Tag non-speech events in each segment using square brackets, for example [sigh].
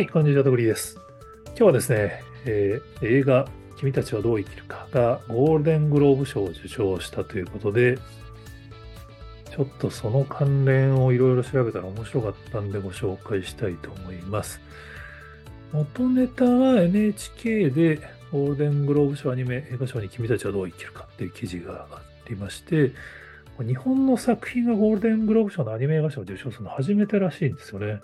はい、こんにちは、とぐりです。今日はですね、えー映画、君たちはどう生きるかがゴールデングローブ賞を受賞したということで、ちょっとその関連をいろいろ調べたら面白かったんでご紹介したいと思います。元ネタは NHK でゴールデングローブ賞アニメ映画賞に君たちはどう生きるかっていう記事がありまして、日本の作品がゴールデングローブ賞のアニメ映画賞を受賞するの初めてらしいんですよね。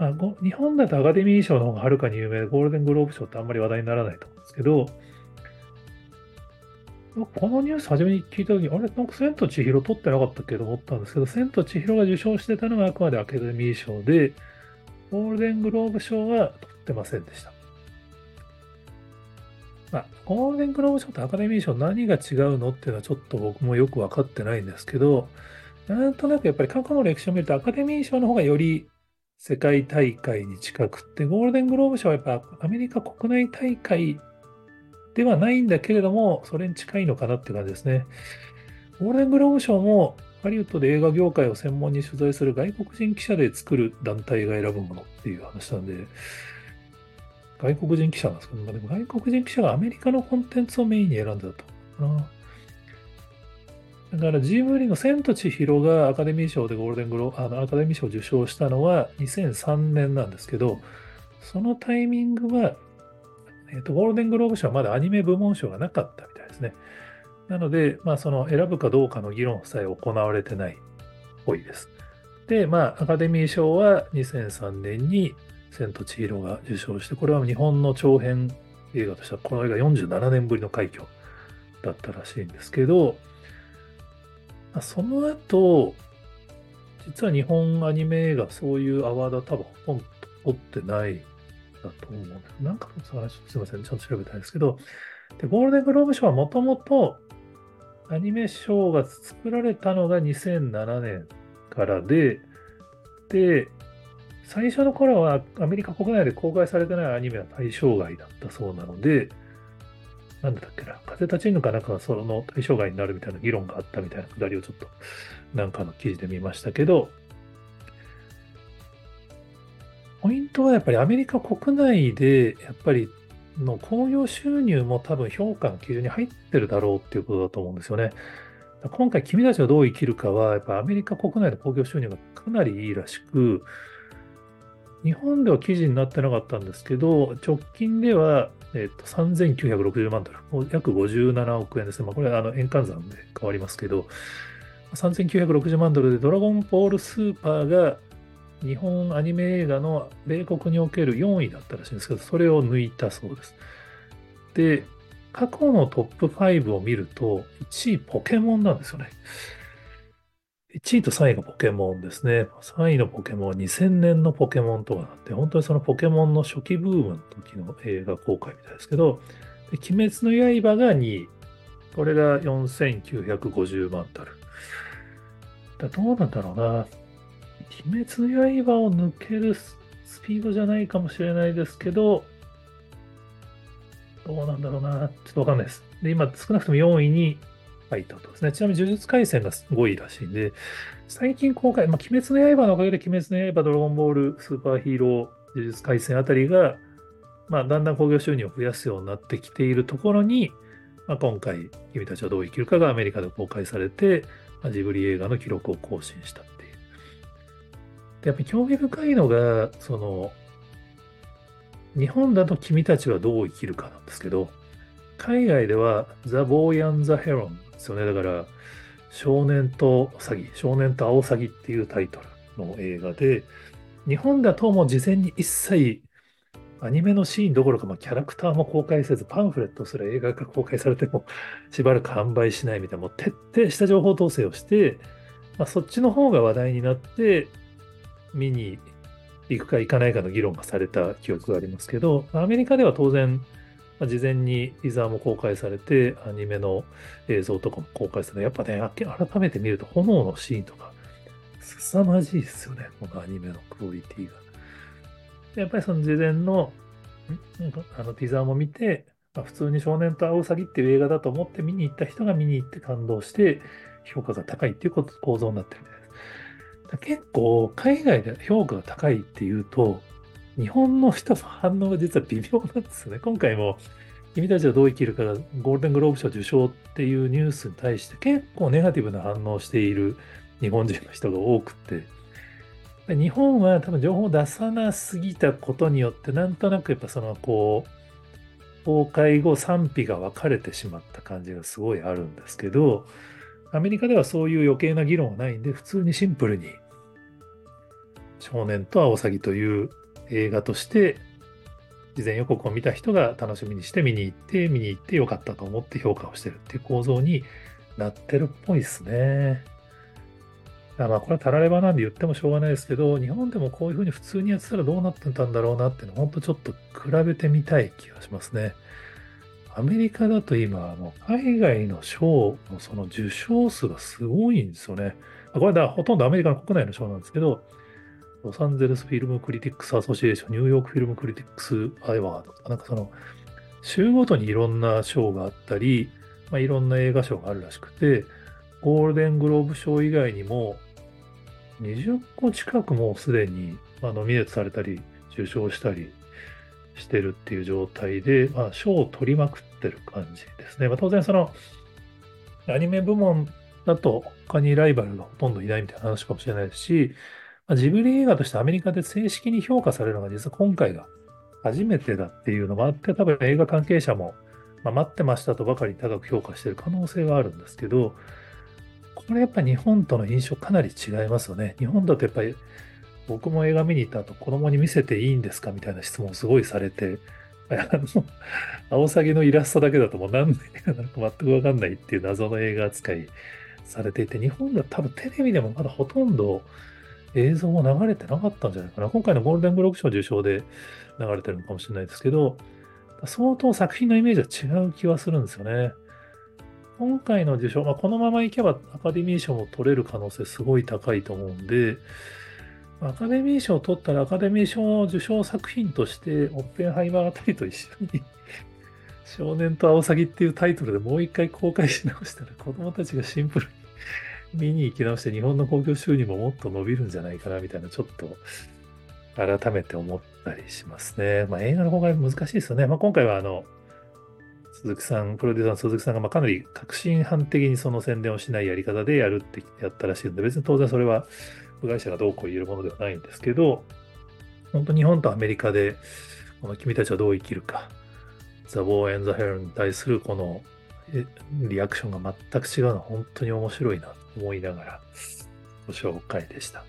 まあ、日本だとアカデミー賞の方がはるかに有名で、ゴールデングローブ賞ってあんまり話題にならないと思うんですけど、このニュース初めに聞いたときに、あれ、なんか千と千尋取ってなかったっけと思ったんですけど、千と千尋が受賞してたのがあくまでアカデミー賞で、ゴールデングローブ賞は取ってませんでした。まあ、ゴールデングローブ賞とアカデミー賞何が違うのっていうのはちょっと僕もよく分かってないんですけど、なんとなくやっぱり過去の歴史を見るとアカデミー賞の方がより世界大会に近くって、ゴールデングローブ賞はやっぱアメリカ国内大会ではないんだけれども、それに近いのかなって感じですね。ゴールデングローブ賞もハリウッドで映画業界を専門に取材する外国人記者で作る団体が選ぶものっていう話なんで、外国人記者なんですけど、まあ、でも外国人記者がアメリカのコンテンツをメインに選んでたとな。だからジブリの千と千尋がアカデミー賞でゴールデングロあのアカデミー賞を受賞したのは2003年なんですけど、そのタイミングは、えーと、ゴールデングローブ賞はまだアニメ部門賞がなかったみたいですね。なので、まあ、その選ぶかどうかの議論さえ行われてないっぽいです。で、まあ、アカデミー賞は2003年に千と千尋が受賞して、これは日本の長編映画としては、この映画47年ぶりの快挙だったらしいんですけど、その後、実は日本アニメ映画、そういうアワードは多分ほとんど取ってないだと思う。なんか、すいません、ちゃんと調べたいんですけど、でゴールデングローブ賞はもともとアニメ賞が作られたのが2007年からで、で、最初の頃はアメリカ国内で公開されてないアニメは対象外だったそうなので、なんだっけな、風立ちぬかなんかがその対象外になるみたいな議論があったみたいなくだりをちょっとなんかの記事で見ましたけど、ポイントはやっぱりアメリカ国内でやっぱりの興行収入も多分評価の基準に入ってるだろうっていうことだと思うんですよね。今回君たちがどう生きるかは、やっぱアメリカ国内の興行収入がかなりいいらしく、日本では記事になってなかったんですけど、直近では、えっと、3960万ドル、約57億円ですね。まあ、これはあの円換算で変わりますけど、3960万ドルでドラゴンボールスーパーが日本アニメ映画の米国における4位だったらしいんですけど、それを抜いたそうです。で、過去のトップ5を見ると、1位ポケモンなんですよね。1位と3位がポケモンですね。3位のポケモンは2000年のポケモンとかなんで、本当にそのポケモンの初期ブームの時の映画公開みたいですけど、鬼滅の刃が2位。これが4950万ドル。だどうなんだろうな。鬼滅の刃を抜けるスピードじゃないかもしれないですけど、どうなんだろうな。ちょっとわかんないです。で、今、少なくとも4位に入ったとですね。ちなみに呪術廻戦が5位らしいんで、最近公開、まあ、鬼滅の刃のおかげで鬼滅の刃、ドラゴンボール、スーパーヒーロー、呪術廻戦あたりが、まあ、だんだん興行収入を増やすようになってきているところに、まあ、今回、君たちはどう生きるかがアメリカで公開されて、まあ、ジブリ映画の記録を更新したっていう。で、やっぱり興味深いのが、その、日本だと君たちはどう生きるかなんですけど、海外ではザ・ボーイ・アン・ザ・ヘロンですよね。だから、少年とサギ、少年とアオサギっていうタイトルの映画で、日本だともう事前に一切アニメのシーンどころか、まあ、キャラクターも公開せず、パンフレットすら映画が公開されても [laughs] しばらく販売しないみたいな、もう徹底した情報統制をして、まあ、そっちの方が話題になって、見に行くか行かないかの議論がされた記憶がありますけど、アメリカでは当然、まあ、事前にティザーも公開されて、アニメの映像とかも公開されて、やっぱね、改めて見ると炎のシーンとか、凄まじいですよね、このアニメのクオリティが。やっぱりその事前のあのティザーも見て、まあ、普通に少年とアオサギっていう映画だと思って見に行った人が見に行って感動して、評価が高いっていう構造になってるみたいです。結構、海外で評価が高いっていうと、日本の人の反応が実は微妙なんですね。今回も君たちはどう生きるかがゴールデングローブ賞受賞っていうニュースに対して結構ネガティブな反応をしている日本人の人が多くて、日本は多分情報を出さなすぎたことによってなんとなくやっぱそのこう崩壊後賛否が分かれてしまった感じがすごいあるんですけどアメリカではそういう余計な議論はないんで普通にシンプルに少年とアオサギという映画として事前予告を見た人が楽しみにして見に行って見に行ってよかったと思って評価をしてるっていう構造になってるっぽいですね。まあこれはたらればなんで言ってもしょうがないですけど、日本でもこういうふうに普通にやってたらどうなってたんだろうなっていうの本当ちょっと比べてみたい気がしますね。アメリカだと今、あの海外の賞のその受賞数がすごいんですよね。これはほとんどアメリカの国内の賞なんですけど、 Los Angeles Film Critics Association、 New York Film Critics Award とか、なんかその、週ごとにいろんな賞があったり、まあ、いろんな映画賞があるらしくて、ゴールデングローブ賞以外にも、20個近くもうすでに、まあ、ノミネートされたり、受賞したりしてるっていう状態で、まあ、賞を取りまくってる感じですね。まあ、当然その、アニメ部門だと他にライバルがほとんどいないみたいな話かもしれないですし、ま、ジブリ映画としてアメリカで正式に評価されるのが実は今回が初めてだっていうのもあって、多分映画関係者も、まあ、待ってましたとばかり高く評価している可能性はあるんですけど、これやっぱ日本との印象かなり違いますよね。日本だとやっぱり僕も映画見に行った後子供に見せていいんですかみたいな質問をすごいされて、あの、アオサギのイラストだけだともう何の映画なのか全くわかんないっていう謎の映画扱いされていて、日本だと多分テレビでもまだほとんど映像も流れてなかったんじゃないかな。今回のゴールデングローブ賞受賞で流れてるのかもしれないですけど、相当作品のイメージは違う気はするんですよね。今回の受賞、まあ、このままいけばアカデミー賞も取れる可能性すごい高いと思うんで、アカデミー賞を取ったらアカデミー賞受賞作品として、オッペンハイマーあたりと一緒に少年とアオサギっていうタイトルでもう一回公開し直したら子供たちがシンプルに見に行き直して日本の興行収入ももっと伸びるんじゃないかなみたいなちょっと改めて思ったりしますね。まあ映画の方が難しいですよね。まあ今回はあの鈴木さん、プロデューサーの鈴木さんがまかなり革新犯的にその宣伝をしないやり方でやるってやったらしいので、別に当然それは部外者がどうこう言えるものではないんですけど、本当日本とアメリカで、この君たちはどう生きるか、ザ・ボー・エン・ザ・ヘルに対するこのリアクションが全く違うのは本当に面白いな思いながらご紹介でした。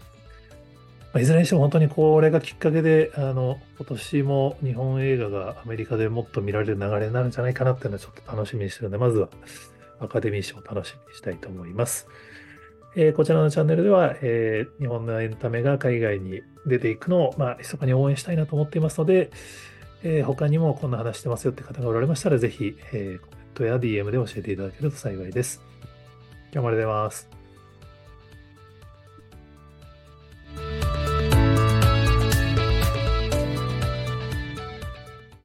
いずれにしても本当にこれがきっかけで、あの、今年も日本映画がアメリカでもっと見られる流れになるんじゃないかなっていうのはちょっと楽しみにしてるので、まずはアカデミー賞を楽しみにしたいと思います。えー、こちらのチャンネルでは、えー、日本のエンタメが海外に出ていくのを、まあ、密かに応援したいなと思っていますので、えー、他にもこんな話してますよって方がおられましたら、ぜひ、えー、コメントや DM で教えていただけると幸いです。今日もあります。